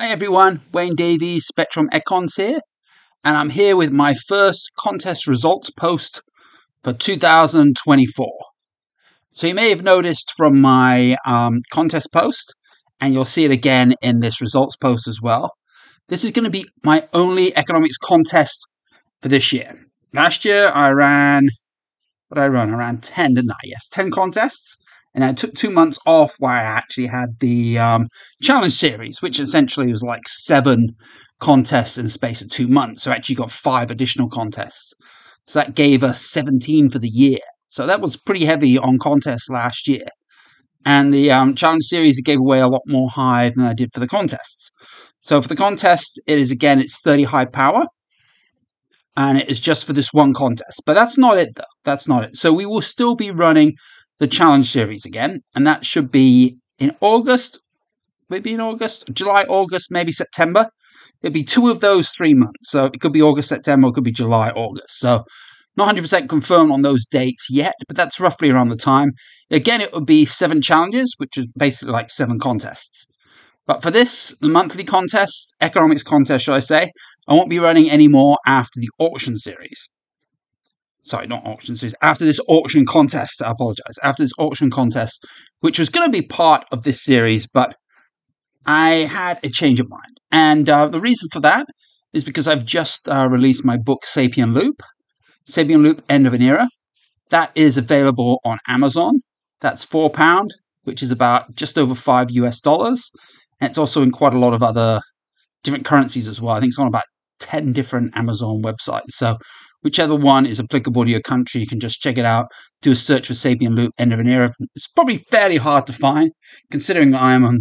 Hi everyone, Wayne Davies, Spectrum Econs here, and I'm here with my first contest results post for 2024. So you may have noticed from my um, contest post, and you'll see it again in this results post as well. This is going to be my only economics contest for this year. Last year I ran, what I run? I ran 10, didn't I? Yes, 10 contests and I took two months off where I actually had the um, challenge series, which essentially was like seven contests in the space of two months. So I actually got five additional contests. So that gave us 17 for the year. So that was pretty heavy on contests last year. And the um, challenge series gave away a lot more hive than I did for the contests. So for the contest, it is again, it's 30 Hive Power. And it is just for this one contest. But that's not it, though. That's not it. So we will still be running the challenge series again, and that should be in August, maybe in August, July, August, maybe September. It'd be two of those three months. So it could be August, September, it could be July, August. So not 100% confirmed on those dates yet, but that's roughly around the time. Again, it would be seven challenges, which is basically like seven contests. But for this, the monthly contest, economics contest, should I say, I won't be running any more after the auction series sorry, not auction series, after this auction contest, I apologize, after this auction contest, which was going to be part of this series, but I had a change of mind. And uh, the reason for that is because I've just uh, released my book, Sapien Loop, Sapien Loop End of an Era. That is available on Amazon. That's £4, which is about just over 5 US dollars. And it's also in quite a lot of other different currencies as well. I think it's on about 10 different Amazon websites. So whichever one is applicable to your country, you can just check it out. Do a search for Sapien Loop End of an Era. It's probably fairly hard to find, considering I am an,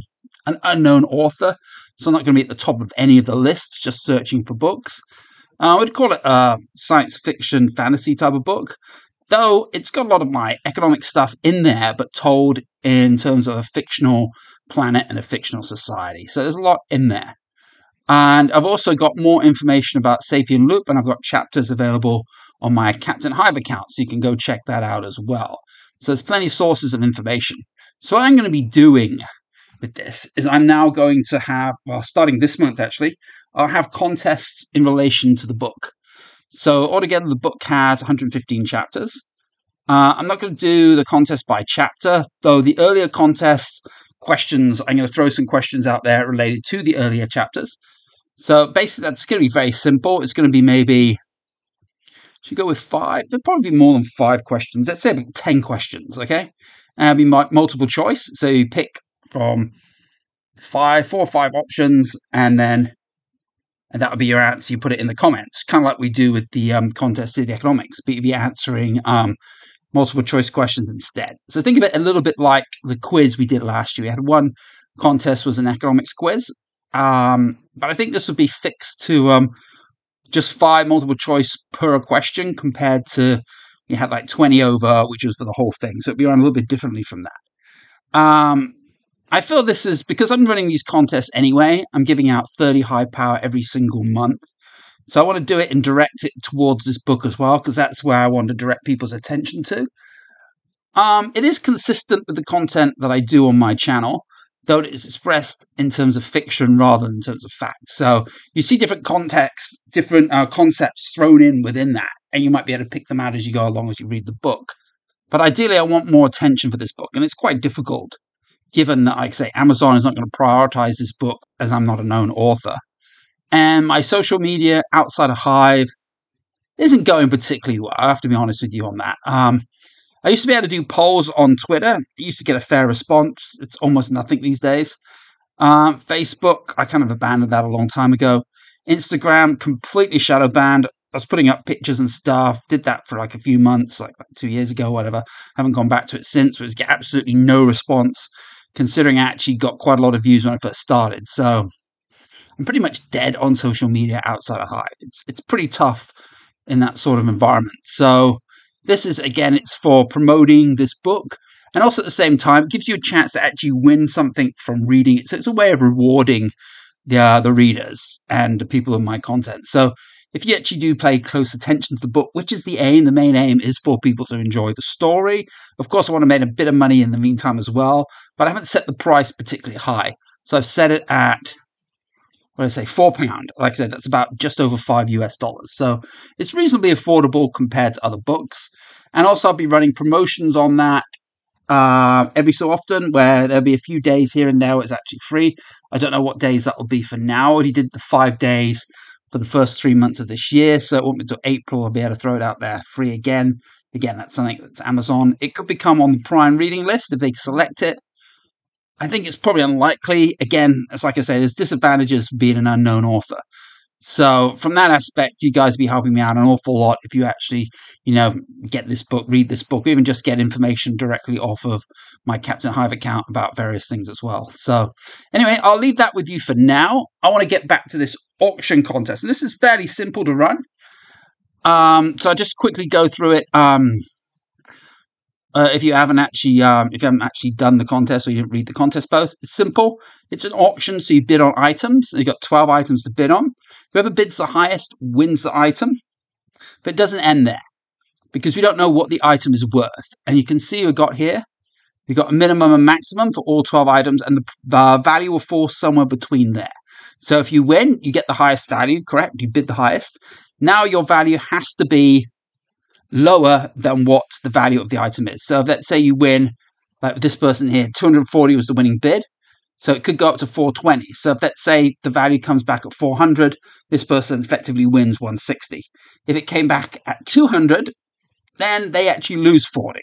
unknown author, so I'm not going to be at the top of any of the lists just searching for books. Uh, I would call it a science fiction fantasy type of book, though it's got a lot of my economic stuff in there, but told in terms of a fictional planet and a fictional society. So there's a lot in there. And I've also got more information about Sapien Loop, and I've got chapters available on my Captain Hive account, so you can go check that out as well. So there's plenty of sources of information. So what I'm going to be doing with this is I'm now going to have, well, starting this month actually, I'll have contests in relation to the book. So altogether, the book has 115 chapters. Uh, I'm not going to do the contest by chapter, though the earlier contests questions, I'm going to throw some questions out there related to the earlier chapters. So basically, that's going to be very simple. It's going to be maybe, should go with five? There'll probably be more than five questions. Let's say about 10 questions, okay? And it'll be multiple choice. So you pick from five, four or five options, and then and that would be your answer. You put it in the comments, kind of like we do with the um, contest of the economics, but you'd be answering um, multiple choice questions instead. So think of it a little bit like the quiz we did last year. We had one contest was an economics quiz, um, but I think this would be fixed to um, just five multiple choice per question compared to you had like 20 over, which was for the whole thing. So it'd be run a little bit differently from that. Um, I feel this is because I'm running these contests anyway, I'm giving out 30 Hive Power every single month. So I want to do it and direct it towards this book as well, because that's where I want to direct people's attention to. Um, it is consistent with the content that I do on my channel though it is expressed in terms of fiction rather than in terms of fact. So you see different contexts, different uh, concepts thrown in within that, and you might be able to pick them out as you go along as you read the book. But ideally, I want more attention for this book, and it's quite difficult given that, like I say, Amazon is not going to prioritize this book as I'm not a known author. And my social media outside of Hive isn't going particularly well. I have to be honest with you on that. Um, I used to be able to do polls on Twitter. I used to get a fair response. It's almost nothing these days. Um, Facebook, I kind of abandoned that a long time ago. Instagram, completely shadow banned. I was putting up pictures and stuff. Did that for like a few months, like, two years ago, whatever. Haven't gone back to it since. Was get absolutely no response, considering I actually got quite a lot of views when I first started. So I'm pretty much dead on social media outside of Hive. It's it's pretty tough in that sort of environment. So this is, again, it's for promoting this book. And also at the same time, it gives you a chance to actually win something from reading it. So it's a way of rewarding the, uh, the readers and the people of my content. So if you actually do pay close attention to the book, which is the aim, the main aim is for people to enjoy the story. Of course, I want to make a bit of money in the meantime as well, but I haven't set the price particularly high. So I've set it at I say, four pound. Like I said, that's about just over five US dollars. So it's reasonably affordable compared to other books. And also, I'll be running promotions on that uh, every so often, where there'll be a few days here and there where it's actually free. I don't know what days that will be for now. I already did the five days for the first three months of this year, so it won't be until April I'll be able to throw it out there free again. Again, that's something that's Amazon. It could become on the Prime reading list if they select it. I think it's probably unlikely. Again, it's like I say, there's disadvantages being an unknown author. So from that aspect, you guys be helping me out an awful lot if you actually, you know, get this book, read this book, even just get information directly off of my Captain Hive account about various things as well. So anyway, I'll leave that with you for now. I want to get back to this auction contest, and this is fairly simple to run. Um, so I'll just quickly go through it. Um, uh, if you haven't actually um, if you haven't actually done the contest or you didn't read the contest post, it's simple. It's an auction, so you bid on items. You've got 12 items to bid on. Whoever bids the highest wins the item. But it doesn't end there because we don't know what the item is worth. And you can see we've got here, we've got a minimum and maximum for all 12 items, and the, the value will fall somewhere between there. So if you win, you get the highest value, correct? You bid the highest. Now your value has to be lower than what the value of the item is. So let's say you win, like this person here, 240 was the winning bid. So it could go up to 420. So if let's say the value comes back at 400, this person effectively wins 160. If it came back at 200, then they actually lose 40.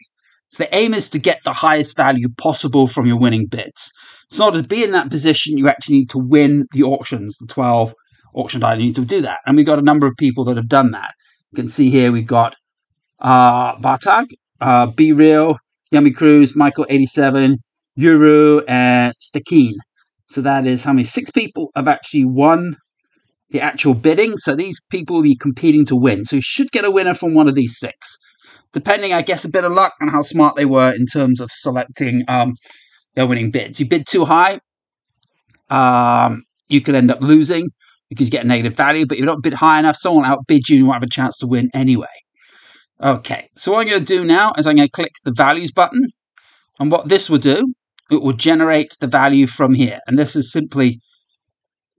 So the aim is to get the highest value possible from your winning bids. So to be in that position, you actually need to win the auctions, the 12 auction items. You need to do that. And we've got a number of people that have done that. You can see here we've got uh, Bartag, uh, Be Real, Yummy Cruz, Michael 87, Yuru, and Stakeen. So that is how many? Six people have actually won the actual bidding. So these people will be competing to win. So you should get a winner from one of these six. Depending, I guess, a bit of luck on how smart they were in terms of selecting um, their winning bids. You bid too high, um, you could end up losing because you get a negative value. But if you don't bid high enough, someone outbid you and you won't have a chance to win anyway. Okay, so what I'm going to do now is I'm going to click the values button. And what this will do, it will generate the value from here. And this is simply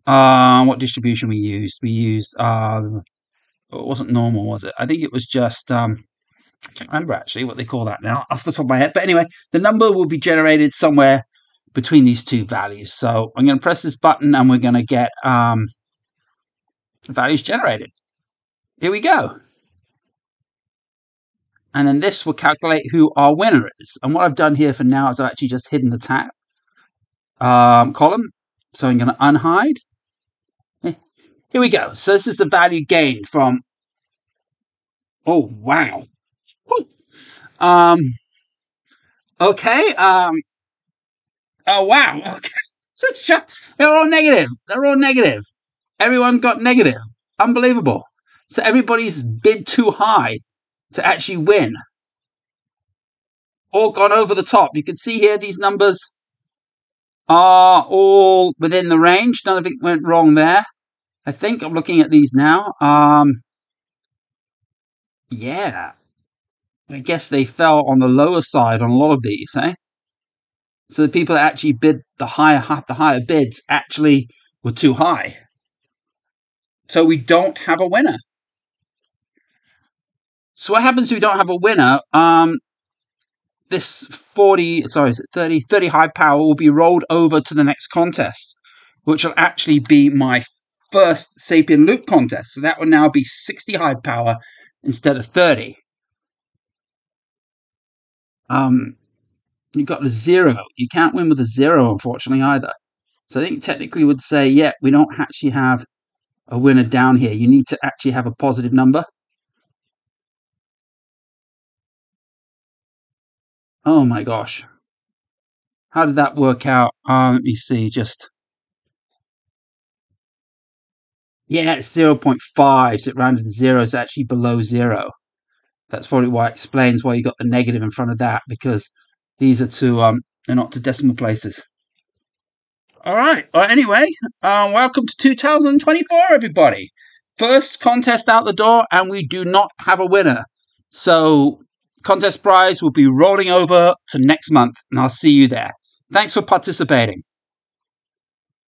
uh, what distribution we used. We used, uh, it wasn't normal, was it? I think it was just, um, I can't remember actually what they call that now off the top of my head. But anyway, the number will be generated somewhere between these two values. So I'm going to press this button and we're going to get um, values generated. Here we go and then this will calculate who our winner is. And what I've done here for now is I've actually just hidden the tab um, column. So I'm going to unhide. Eh, here we go. So this is the value gained from. Oh wow. Um. Okay. Um. Oh wow. Okay. They're all negative. They're all negative. Everyone got negative. Unbelievable. So everybody's bid too high to actually win. All gone over the top. You can see here these numbers are all within the range. None of it went wrong there. I think I'm looking at these now. Um, yeah. I guess they fell on the lower side on a lot of these, eh? So the people that actually bid the higher the higher bids actually were too high. So we don't have a winner. So what happens if we don't have a winner? Um, this 40, sorry, is it 30, 30 Hive Power will be rolled over to the next contest, which will actually be my first Sapien Loop contest. So that will now be 60 Hive Power instead of 30. Um, you've got a zero. You can't win with a zero, unfortunately, either. So I think technically would say, yeah, we don't actually have a winner down here. You need to actually have a positive number. Oh my gosh. How did that work out? Uh, let me see, just. Yeah, it's 0.5, so it rounded to zero, it's actually below zero. That's probably why it explains why you got the negative in front of that, because these are two, um, they're not to decimal places. All right. Well, anyway, um, welcome to 2024, everybody. First contest out the door, and we do not have a winner. So contest prize will be rolling over to next month, and I'll see you there. Thanks for participating.